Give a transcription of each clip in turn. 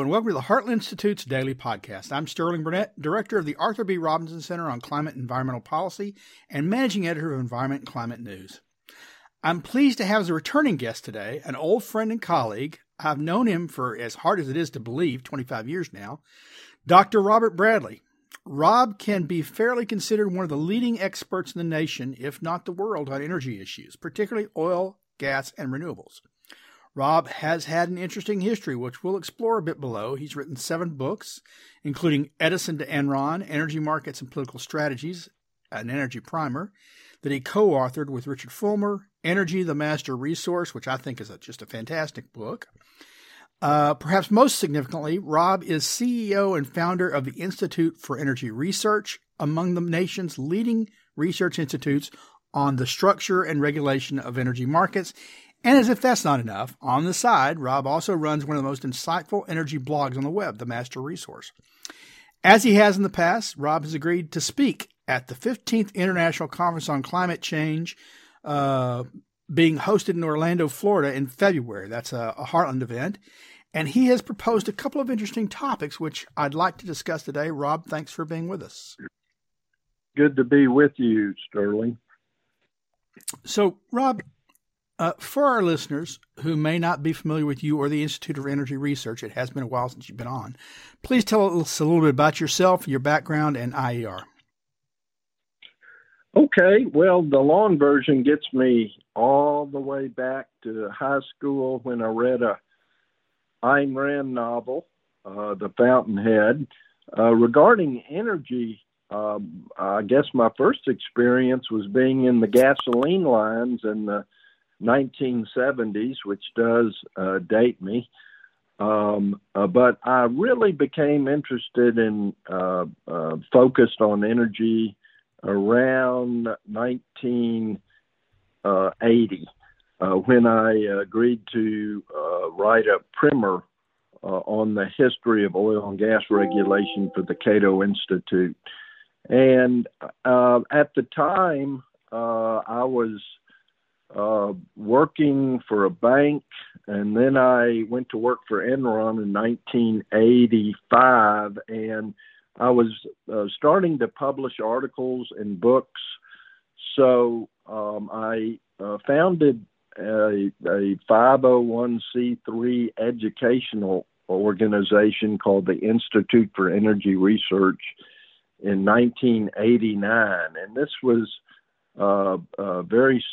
And welcome to the Heartland Institute's daily podcast. I'm Sterling Burnett, director of the Arthur B. Robinson Center on Climate and Environmental Policy and managing editor of Environment and Climate News. I'm pleased to have as a returning guest today an old friend and colleague. I've known him for as hard as it is to believe, 25 years now, Dr. Robert Bradley. Rob can be fairly considered one of the leading experts in the nation, if not the world, on energy issues, particularly oil, gas, and renewables. Rob has had an interesting history, which we'll explore a bit below. He's written seven books, including Edison to Enron, Energy Markets and Political Strategies, an energy primer, that he co authored with Richard Fulmer, Energy, the Master Resource, which I think is a, just a fantastic book. Uh, perhaps most significantly, Rob is CEO and founder of the Institute for Energy Research, among the nation's leading research institutes on the structure and regulation of energy markets. And as if that's not enough, on the side, Rob also runs one of the most insightful energy blogs on the web, The Master Resource. As he has in the past, Rob has agreed to speak at the 15th International Conference on Climate Change, uh, being hosted in Orlando, Florida in February. That's a, a Heartland event. And he has proposed a couple of interesting topics, which I'd like to discuss today. Rob, thanks for being with us. Good to be with you, Sterling. So, Rob, uh, for our listeners who may not be familiar with you or the Institute of Energy Research, it has been a while since you've been on. Please tell us a little bit about yourself, your background, and IER. Okay, well, the long version gets me all the way back to high school when I read a Ayn Rand novel, uh, The Fountainhead. Uh, regarding energy, um, I guess my first experience was being in the gasoline lines and the 1970s, which does uh, date me. Um, uh, but I really became interested in uh, uh focused on energy around 1980 uh, when I agreed to uh, write a primer on the history of oil and gas regulation for the Cato Institute. And at the time, I was uh, working for a bank, and then I went to work for Enron in 1985, and I was uh, starting to publish articles and books. So um, I uh, founded a, a 501c3 educational organization called the Institute for Energy Research in 1989, and this was uh, a very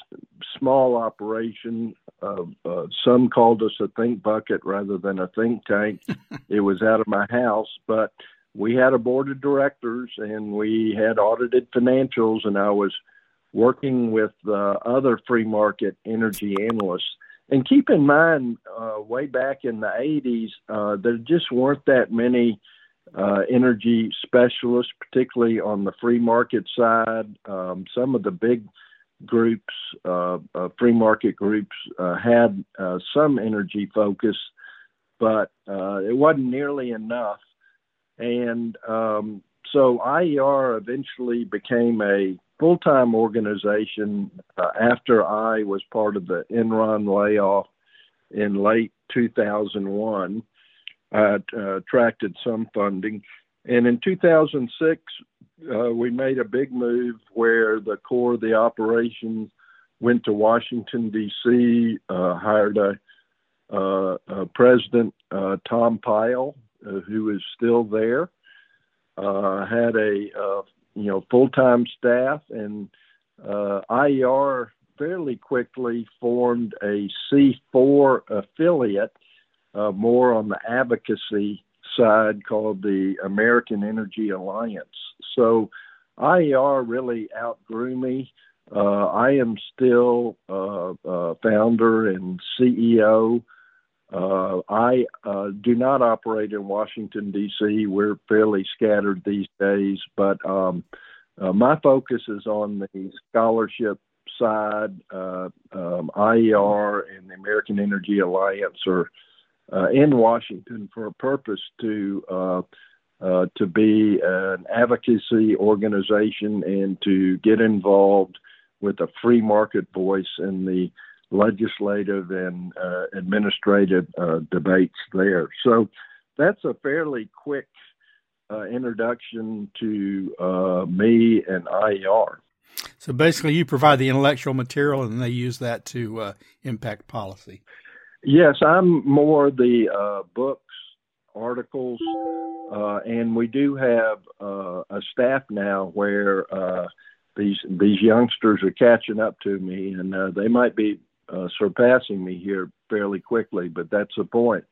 small operation. Uh, uh, some called us a think bucket rather than a think tank. it was out of my house, but we had a board of directors and we had audited financials, and I was working with uh, other free market energy analysts. And keep in mind, uh, way back in the 80s, uh, there just weren't that many uh, energy specialists, particularly on the free market side. Um, some of the big groups, uh, uh, free market groups, uh, had uh, some energy focus, but uh, it wasn't nearly enough. And um, so IER eventually became a full time organization after I was part of the Enron layoff in late 2001 uh, attracted some funding. And in 2006, uh, we made a big move where the core of the operation went to Washington, D.C., uh, hired a, uh, a President uh, Tom Pyle, uh, who is still there, had a you know full time staff, and IER fairly quickly formed a C4 affiliate uh, more on the advocacy side called the American Energy Alliance. So IER really outgrew me. Uh, I am still uh, uh, founder and CEO. Uh, I uh, do not operate in Washington, D.C. We're fairly scattered these days, but um, uh, my focus is on the scholarship side, um, IER and the American Energy Alliance are uh, in Washington for a purpose to uh, uh, to be an advocacy organization and to get involved with a free market voice in the legislative and uh, administrative uh, debates there. So that's a fairly quick uh, introduction to me and IER. So basically, you provide the intellectual material, and they use that to impact policy. Yes, I'm more the uh, books, articles, and we do have a staff now where these these youngsters are catching up to me, and uh, they might be uh, surpassing me here fairly quickly. But that's the point.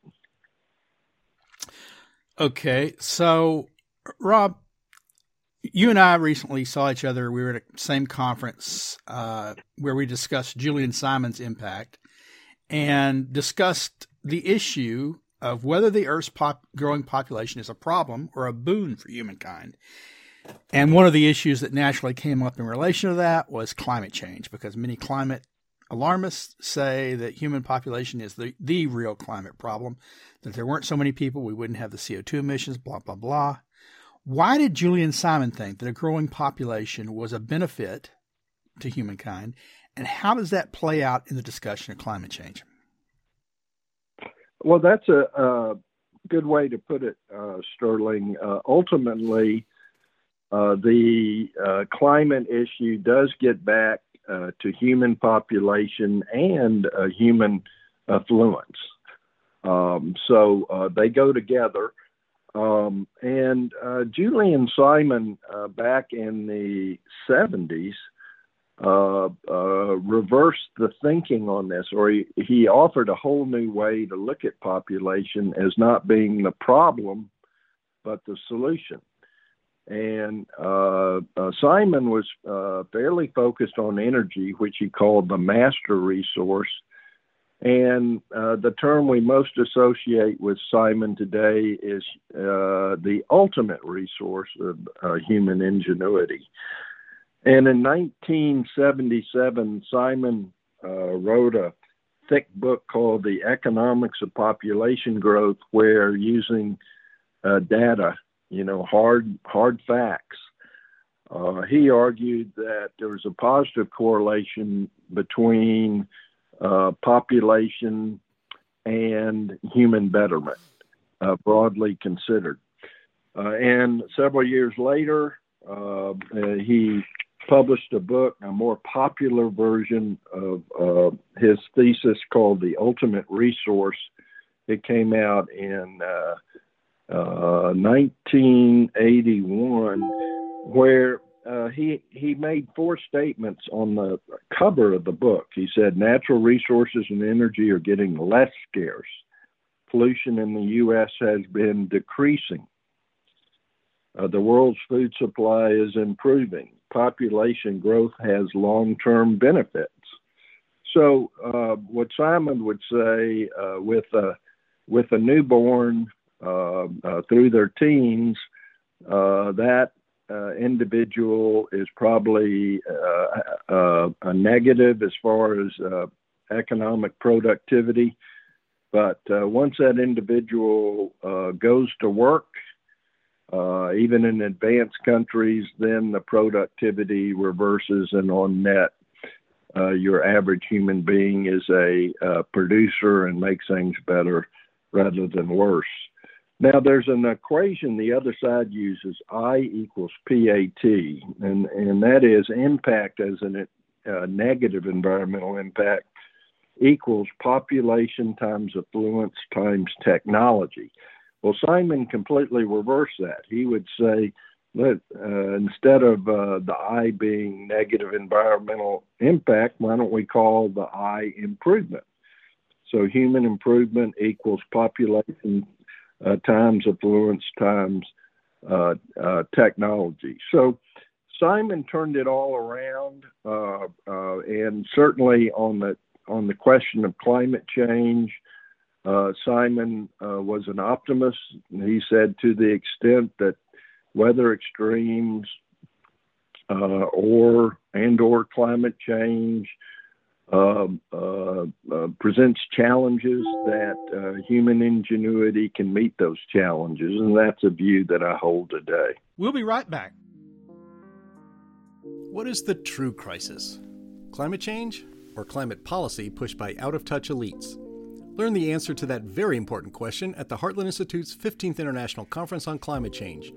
Okay, so Rob, you and I recently saw each other. We were at the same conference uh, where we discussed Julian Simon's impact and discussed the issue of whether the Earth's pop- growing population is a problem or a boon for humankind. And one of the issues that naturally came up in relation to that was climate change, because many climate alarmists say that human population is the, the real climate problem, that if there weren't so many people, we wouldn't have the CO2 emissions, blah, blah, blah. Why did Julian Simon think that a growing population was a benefit to humankind? And how does that play out in the discussion of climate change? Well, that's a, a good way to put it, uh, Sterling. Uh, ultimately, uh, the uh, climate issue does get back uh, to human population and uh, human affluence. Um, so they go together. Um, and Julian Simon, back in the 70s, reversed the thinking on this, or he, he offered a whole new way to look at population as not being the problem, but the solution. And uh, uh, Simon was uh, fairly focused on energy, which he called the master resource. And uh, the term we most associate with Simon today is uh, the ultimate resource of uh, human ingenuity. And in 1977, Simon wrote a thick book called The Economics of Population Growth, where using data you know, hard hard facts. Uh, he argued that there was a positive correlation between uh, population and human betterment, uh, broadly considered. Uh, and several years later, uh, he published a book, a more popular version of uh, his thesis called The Ultimate Resource. It came out in 1981, uh, where uh, he he made four statements on the cover of the book. He said natural resources and energy are getting less scarce. Pollution in the U.S. has been decreasing. Uh, the world's food supply is improving. Population growth has long-term benefits. So, uh, what Simon would say uh, with a with a newborn uh, uh, through their teens, uh, that individual is probably a negative as far as economic productivity. But once that individual goes to work, uh, even in advanced countries, then the productivity reverses, and on net, uh, your average human being is a uh, producer and makes things better rather than worse. Now, there's an equation the other side uses I equals PAT, and, and that is impact as a uh, negative environmental impact equals population times affluence times technology. Well, Simon completely reversed that. He would say, that uh, instead of uh, the I being negative environmental impact, why don't we call the I improvement? So human improvement equals population uh, times affluence times uh, uh, technology. So Simon turned it all around, uh, and certainly on the on the question of climate change, uh, Simon was an optimist. He said to the extent that weather extremes uh, or and or climate change um, uh, uh, presents challenges that uh, human ingenuity can meet those challenges, and that's a view that I hold today. We'll be right back. What is the true crisis? Climate change or climate policy pushed by out of touch elites? Learn the answer to that very important question at the Heartland Institute's 15th International Conference on Climate Change,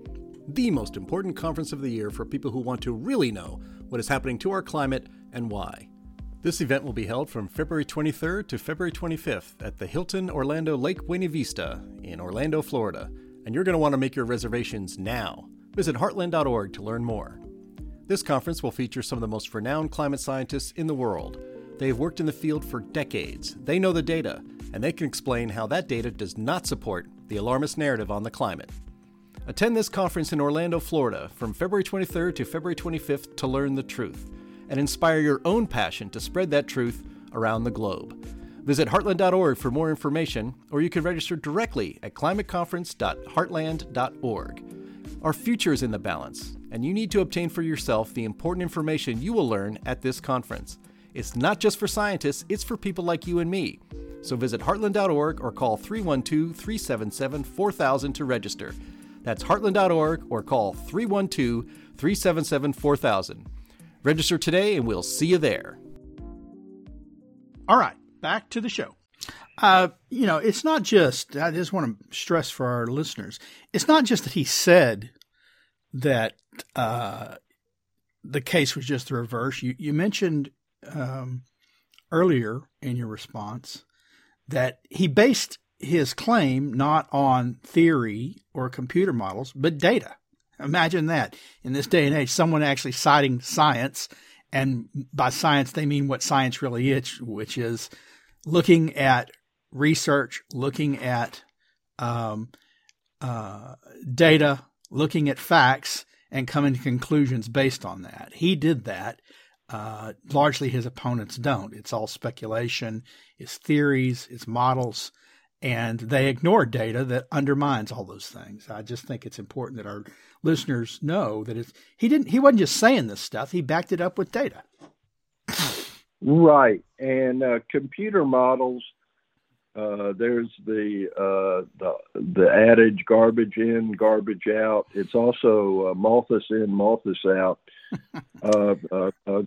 the most important conference of the year for people who want to really know what is happening to our climate and why. This event will be held from February 23rd to February 25th at the Hilton Orlando Lake Buena Vista in Orlando, Florida, and you're going to want to make your reservations now. Visit heartland.org to learn more. This conference will feature some of the most renowned climate scientists in the world. They have worked in the field for decades, they know the data, and they can explain how that data does not support the alarmist narrative on the climate. Attend this conference in Orlando, Florida from February 23rd to February 25th to learn the truth and inspire your own passion to spread that truth around the globe. Visit heartland.org for more information, or you can register directly at climateconference.heartland.org. Our future is in the balance, and you need to obtain for yourself the important information you will learn at this conference. It's not just for scientists, it's for people like you and me. So visit heartland.org or call 312 377 4000 to register. That's heartland.org or call 312 377 4000. Register today and we'll see you there. All right, back to the show. Uh, you know, it's not just, I just want to stress for our listeners, it's not just that he said that uh, the case was just the reverse. You, you mentioned um, earlier in your response that he based his claim not on theory or computer models, but data. Imagine that in this day and age, someone actually citing science, and by science they mean what science really is, which is looking at research, looking at um, uh, data, looking at facts, and coming to conclusions based on that. He did that. Uh, largely, his opponents don't. It's all speculation, it's theories, it's models, and they ignore data that undermines all those things. I just think it's important that our listeners know that it's, he didn't he wasn't just saying this stuff; he backed it up with data. Right, and uh, computer models. Uh, there's the, uh, the the adage "garbage in, garbage out." It's also uh, Malthus in, Malthus out. Uh, uh, uh,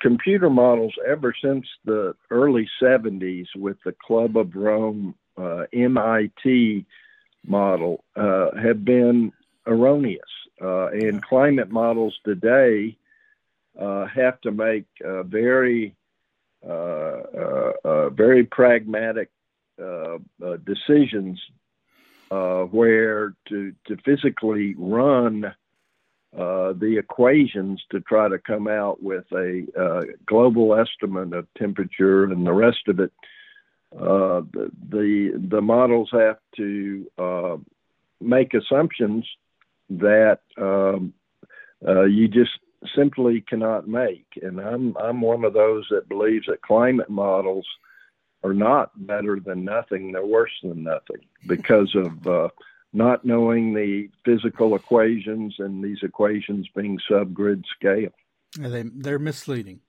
computer models ever since the early 70s with the Club of Rome uh, MIT model uh, have been erroneous. Uh, and climate models today uh, have to make very, uh, very pragmatic decisions where to, to physically run uh, the equations to try to come out with a uh, global estimate of temperature and the rest of it uh, the, the, the models have to uh, make assumptions that um, uh, you just simply cannot make. And I'm I'm one of those that believes that climate models are not better than nothing; they're worse than nothing because of uh, not knowing the physical equations and these equations being subgrid scale. They they're misleading.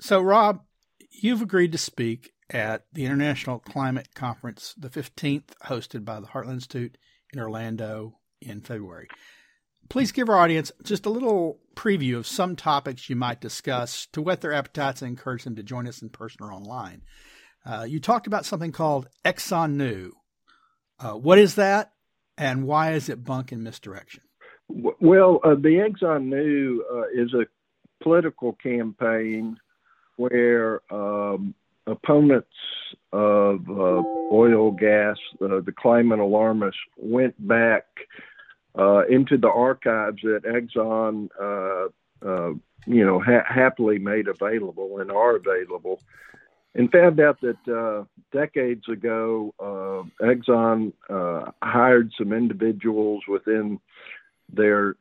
So, Rob, you've agreed to speak at the International Climate Conference, the 15th, hosted by the Heartland Institute in Orlando in February. Please give our audience just a little preview of some topics you might discuss to whet their appetites and encourage them to join us in person or online. Uh, you talked about something called Exxon Knew. Uh, what is that, and why is it bunk and misdirection? Well, uh, the Exxon Knew uh, is a political campaign where um, opponents of uh, oil, gas, the climate alarmists went back into the archives that Exxon, you know, ha- happily made available and are available, and found out that uh, decades ago, Exxon hired some individuals within their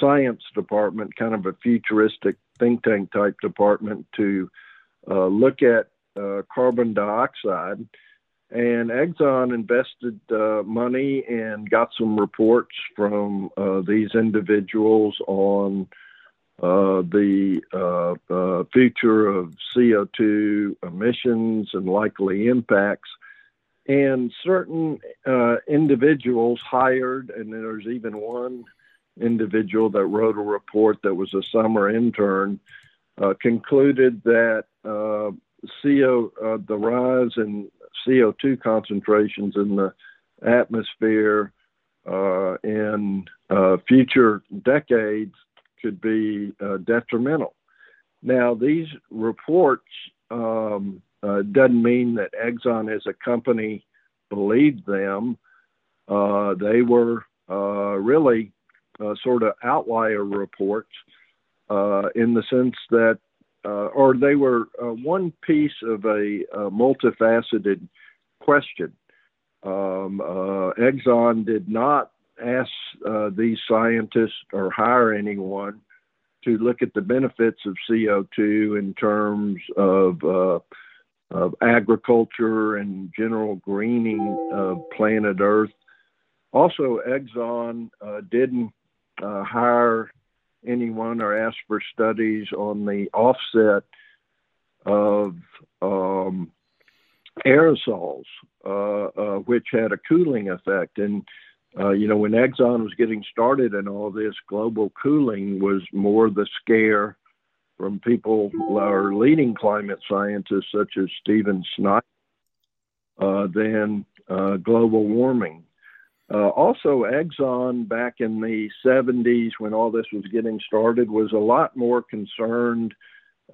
science department, kind of a futuristic think tank type department, to uh, look at uh, carbon dioxide. And Exxon invested uh, money and got some reports from uh, these individuals on uh, the uh, uh, future of CO2 emissions and likely impacts. And certain uh, individuals hired, and there's even one individual that wrote a report that was a summer intern, uh, concluded that CO, the rise in CO2 concentrations in the atmosphere in future decades could be uh, detrimental. Now, these reports um, uh, doesn't mean that Exxon as a company believed them. Uh, they were uh, really uh, sort of outlier reports uh, in the sense that, or they were one piece of a, a multifaceted question. Um, Exxon did not ask uh, these scientists or hire anyone to look at the benefits of CO2 in terms of, uh, of agriculture and general greening of planet Earth. Also, Exxon uh, didn't uh, hire anyone or ask for studies on the offset of um, aerosols, uh, uh, which had a cooling effect. And uh, you know, when Exxon was getting started and all this, global cooling was more the scare from people or leading climate scientists such as Stephen Schneider uh, than uh, global warming. Uh, also, Exxon back in the 70s, when all this was getting started, was a lot more concerned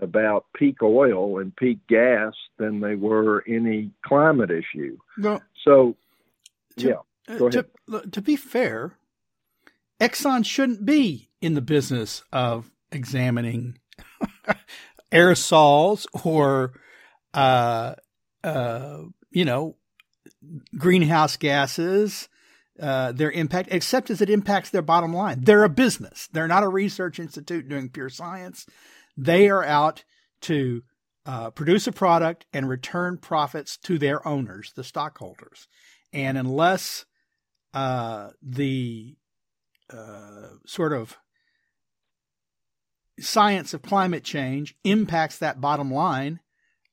about peak oil and peak gas than they were any climate issue. No. So, yeah. Uh, to, to be fair, Exxon shouldn't be in the business of examining aerosols or, uh, uh, you know, greenhouse gases, uh, their impact, except as it impacts their bottom line. They're a business. They're not a research institute doing pure science. They are out to uh, produce a product and return profits to their owners, the stockholders. And unless uh, the uh, sort of science of climate change impacts that bottom line,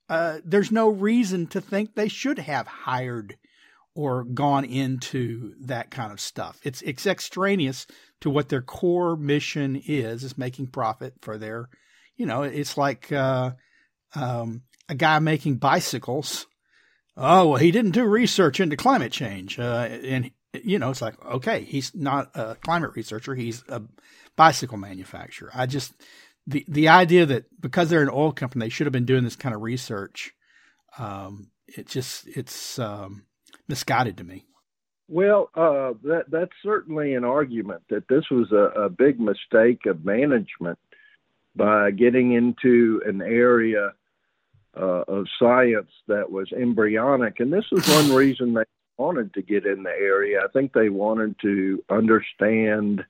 uh, there's no reason to think they should have hired or gone into that kind of stuff. It's it's extraneous to what their core mission is, is making profit for their, you know, it's like uh, um, a guy making bicycles. Oh well, he didn't do research into climate change, uh, and you know, it's like, okay, he's not a climate researcher, he's a bicycle manufacturer. I just, the, the idea that because they're an oil company, they should have been doing this kind of research, um, it just, it's um, misguided to me. Well, uh, that that's certainly an argument that this was a, a big mistake of management by getting into an area uh, of science that was embryonic, and this is one reason they wanted to get in the area. I think they wanted to understand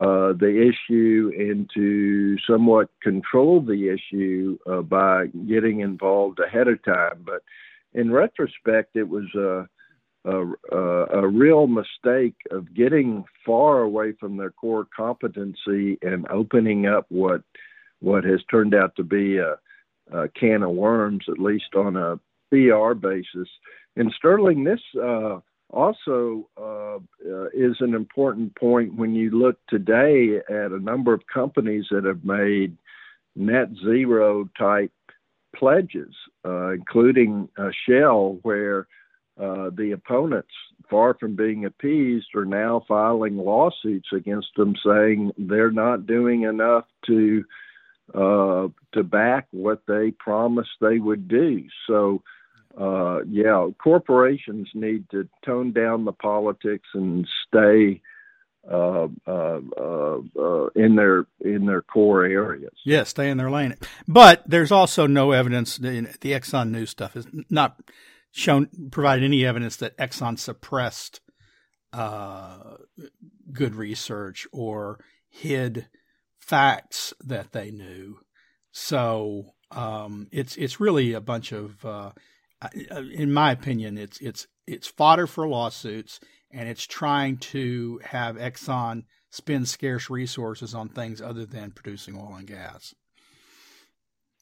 uh, the issue and to somewhat control the issue uh, by getting involved ahead of time. But in retrospect, it was a, a, a real mistake of getting far away from their core competency and opening up what what has turned out to be a, a can of worms, at least on a PR basis. And Sterling, this uh, also uh, uh, is an important point when you look today at a number of companies that have made net zero type pledges, uh, including uh, Shell, where uh, the opponents, far from being appeased, are now filing lawsuits against them, saying they're not doing enough to to back what they promised they would do. So uh, yeah, corporations need to tone down the politics and stay uh, uh, uh, uh in their in their core areas. Yeah, stay in their lane. But there's also no evidence. The, Exxon News stuff is not shown provided any evidence that Exxon suppressed uh, good research or hid facts that they knew. So um, it's it's really a bunch of in my opinion, it's it's it's fodder for lawsuits, and it's trying to have Exxon spend scarce resources on things other than producing oil and gas.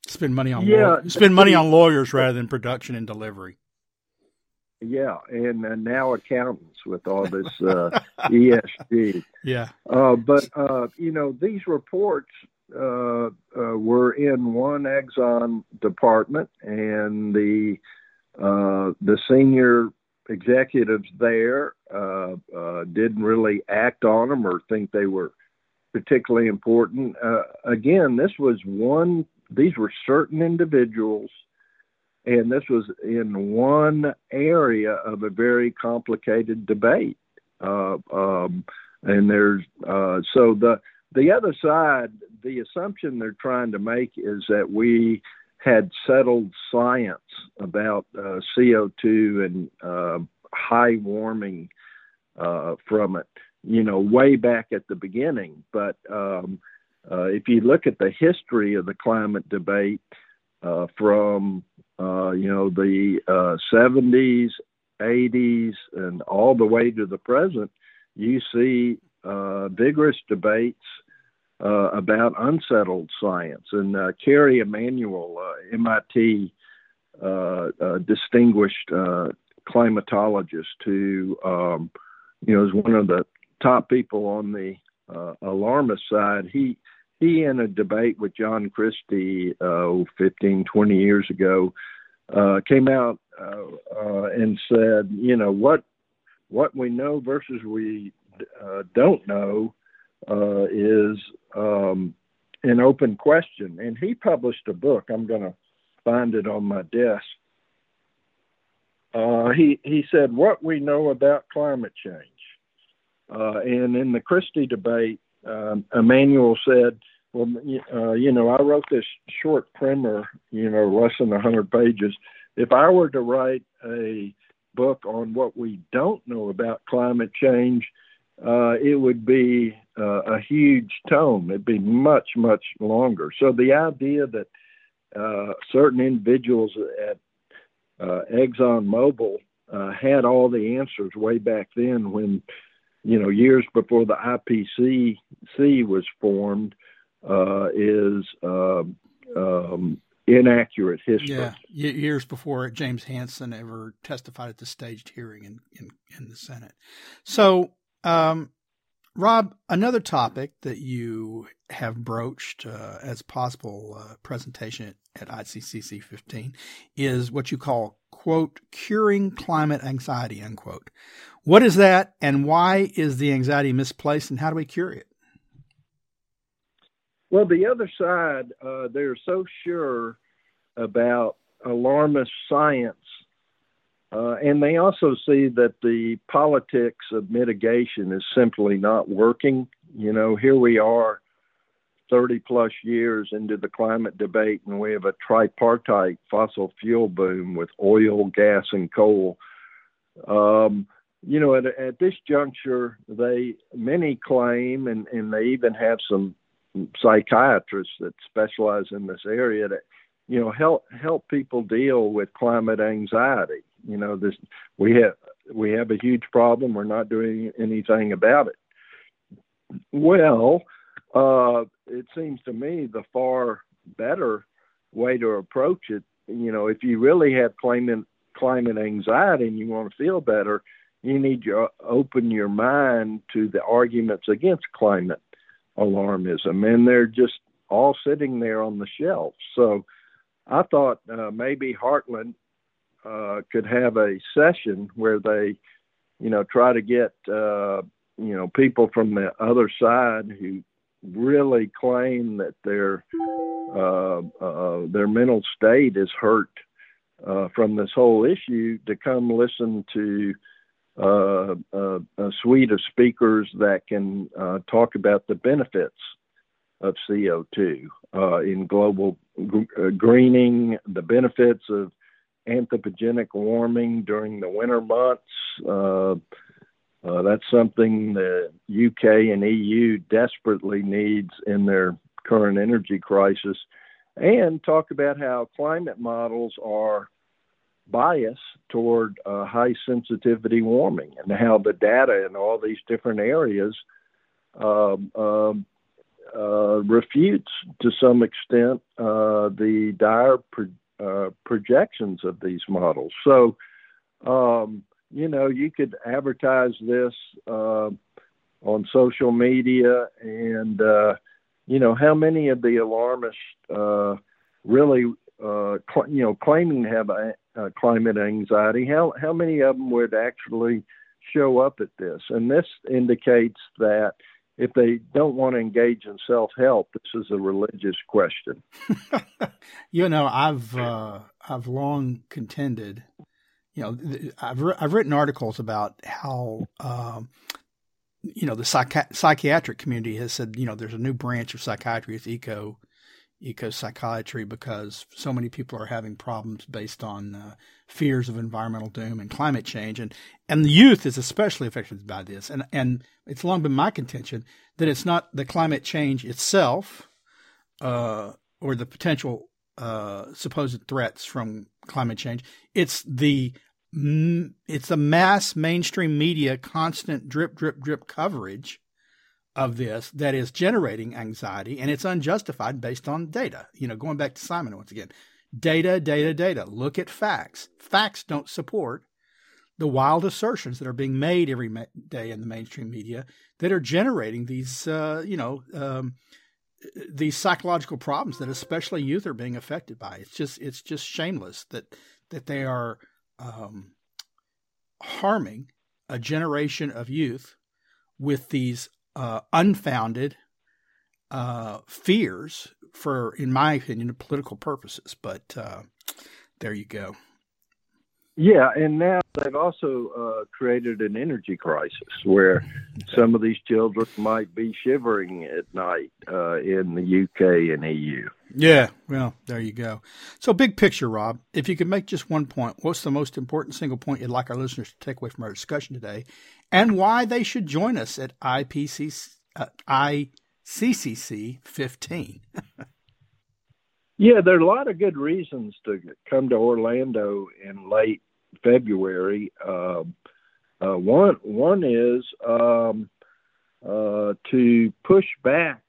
Spend money on yeah, spend money on lawyers rather than production and delivery. Yeah, and uh, now accountants with all this uh, ESG. Yeah. Uh, but uh, you know these reports uh, uh, were in one Exxon department, and the the senior executives there didn't really act on them or think they were particularly important. again, this was one; these were certain individuals and this was in one area of a very complicated debate. Uh, um, and there's uh, so the the other side, the assumption they're trying to make is that we had settled science about uh, CO2 and uh, high warming uh, from it, you know, way back at the beginning. But um, uh, if you look at the history of the climate debate from uh, you know, the uh, 70s, 80s, and all the way to the present, you see uh, vigorous debates uh, about unsettled science. And uh, Kerry Emanuel, uh, MIT distinguished climatologist, who um, you know is one of the top people on the alarmist side, he he in a debate with John Christy uh, 15, 20 years ago uh, came out uh, uh, and said, you know, what what we know versus we uh, don't know uh, is um, an open question. And he published a book. I'm going to find it on my desk. Uh, he he said what we know about climate change, uh, and in the Christy debate, um, Emanuel said, "Well, uh, you know, I wrote this short primer, you know, less than hundred pages. If I were to write a book on what we don't know about climate change, uh, it would be uh, a huge tome. It'd be much, much longer. So the idea that uh, certain individuals at uh, ExxonMobil uh, had all the answers way back then when you know, years before the IPCC was formed, uh, is uh, um, inaccurate history. Yeah, years before James Hansen ever testified at the staged hearing in in, in the Senate. So, um, Rob, another topic that you have broached uh, as possible uh, presentation at, ICCC 15 is what you call quote curing climate anxiety unquote. What is that, and why is the anxiety misplaced, and how do we cure it? Well, the other side, uh, they're so sure about alarmist science, uh, and they also see that the politics of mitigation is simply not working. You know, here we are 30 plus years into the climate debate, and we have a tripartite fossil fuel boom with oil, gas, and coal. Um, you know, at, at this juncture, they many claim, and, and they even have some psychiatrists that specialize in this area that you know help help people deal with climate anxiety. You know, this we have we have a huge problem. We're not doing anything about it. Well, uh, it seems to me the far better way to approach it. You know, if you really have climate climate anxiety and you want to feel better, you need to open your mind to the arguments against climate alarmism, and they're just all sitting there on the shelf. So I thought uh, maybe Heartland uh, could have a session where they, you know, try to get uh, you know people from the other side who really claim that their uh, uh, their mental state is hurt uh, from this whole issue to come listen to uh, a, a, suite of speakers that can uh, talk about the benefits of CO2 uh, in global uh, greening, the benefits of anthropogenic warming during the winter months. Uh, uh, that's something the UK and EU desperately needs in their current energy crisis. And talk about how climate models are biased toward uh, high sensitivity warming and how the data in all these different areas um, um, uh, refutes to some extent uh, the dire pro- uh, projections of these models. So, um, you know, you could advertise this uh, on social media, and uh, you know, how many of the alarmists uh, really, cl- you know, claiming to have a, climate anxiety? How how many of them would actually show up at this? And this indicates that if they don't want to engage in self help, this is a religious question. you know, I've uh, I've long contended. You know, I've re- I've written articles about how um, you know the psychi- psychiatric community has said you know there's a new branch of psychiatry, it's eco eco psychiatry, because so many people are having problems based on uh, fears of environmental doom and climate change, and and the youth is especially affected by this. And and it's long been my contention that it's not the climate change itself, uh, or the potential uh, supposed threats from climate change. It's the it's the mass mainstream media constant drip drip drip coverage of this that is generating anxiety and it's unjustified based on data. You know, going back to Simon once again, Data, data, data. Look at facts. Facts don't support the wild assertions that are being made every day in the mainstream media that are generating these, uh, you know, um, these psychological problems that especially youth are being affected by. It's just, it's just shameless that that they are um, harming a generation of youth with these uh, unfounded uh, fears for, in my opinion, political purposes. But uh, there you go. Yeah, and now they've also uh, created an energy crisis where some of these children might be shivering at night uh, in the UK and EU. Yeah, well, there you go. So, big picture, Rob, if you could make just one point, what's the most important single point you'd like our listeners to take away from our discussion today, and why they should join us at IPC, uh, I CCC 15. yeah, there are a lot of good reasons to come to Orlando in late February. Uh, uh, one one is um, uh, to push back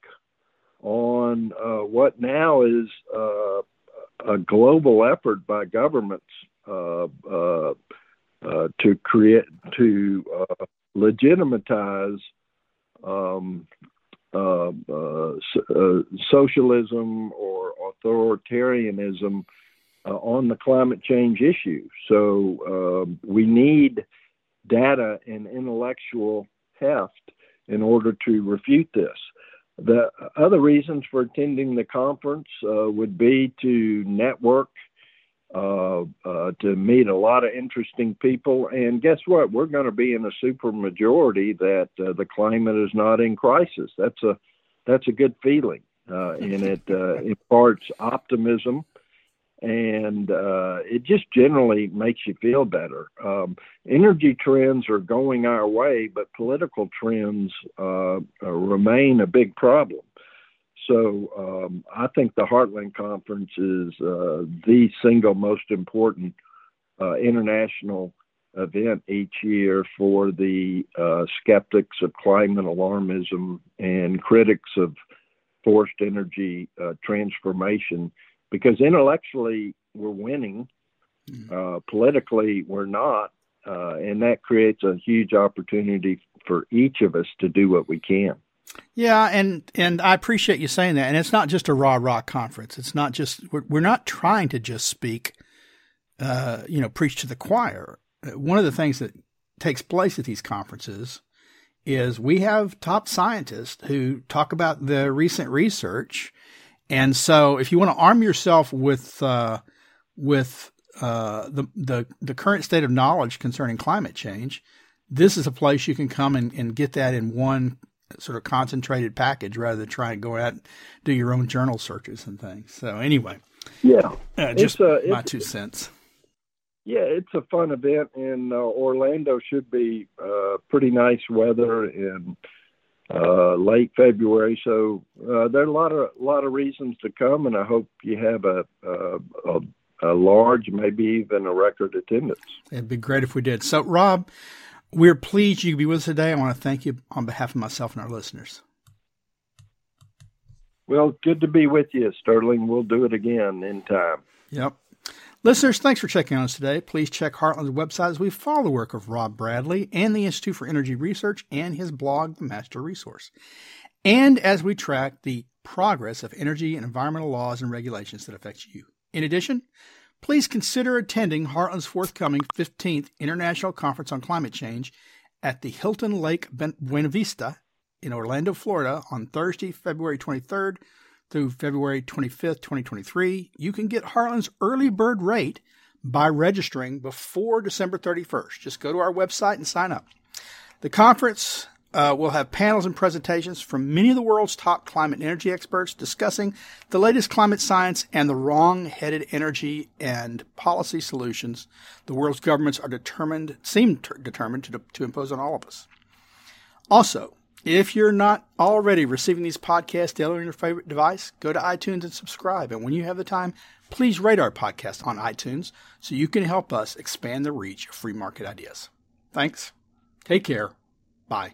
on uh, what now is uh, a global effort by governments uh, to create to legitimatize um, uh, uh, uh, socialism or authoritarianism uh, on the climate change issue. So we need data and intellectual heft in order to refute this. The other reasons for attending the conference uh, would be to network uh, uh, to meet a lot of interesting people. And guess what? We're going to be in a super majority that uh, the climate is not in crisis. That's a that's a good feeling, uh, and it uh, imparts optimism, and uh, it just generally makes you feel better. Um, energy trends are going our way, but political trends remain a big problem. So um, I think the Heartland Conference is uh, the single most important uh, international event each year for the uh, skeptics of climate alarmism and critics of forced energy uh, transformation, because intellectually we're winning, mm-hmm. uh, politically we're not, uh, and that creates a huge opportunity for each of us to do what we can. Yeah, and and I appreciate you saying that. And it's not just a raw rock conference. It's not just we're, we're not trying to just speak, uh, you know, preach to the choir. One of the things that takes place at these conferences is we have top scientists who talk about the recent research, and so if you want to arm yourself with uh, with uh, the the the current state of knowledge concerning climate change, this is a place you can come and, and get that in one sort of concentrated package rather than try and go out and do your own journal searches and things. So anyway, yeah, uh, just a, my two cents. Yeah, it's a fun event, and uh, Orlando should be uh, pretty nice weather in uh, late February. So uh, there are a lot of a lot of reasons to come, and I hope you have a, a, a large, maybe even a record attendance. It'd be great if we did. So, Rob, We're pleased you could be with us today. I want to thank you on behalf of myself and our listeners. Well, good to be with you, Sterling. We'll do it again in time. Yep. Listeners, thanks for checking on us today. Please check Heartland's website as we follow the work of Rob Bradley and the Institute for Energy Research and his blog, The Master Resource. And as we track the progress of energy and environmental laws and regulations that affect you. In addition, please consider attending Heartland's forthcoming 15th International Conference on Climate Change at the Hilton Lake Buena Vista in Orlando, Florida on Thursday, February 23rd through February 25th, 2023. You can get Heartland's early bird rate by registering before December 31st. Just go to our website and sign up. The conference uh, will have panels and presentations from many of the world's top climate and energy experts discussing the latest climate science and the wrong headed energy and policy solutions the world's governments are determined, seem determined to, to impose on all of us. Also, if you're not already receiving these podcasts daily on your favorite device, go to iTunes and subscribe. And when you have the time, please rate our podcast on iTunes so you can help us expand the reach of free market ideas. Thanks. Take care. Bye.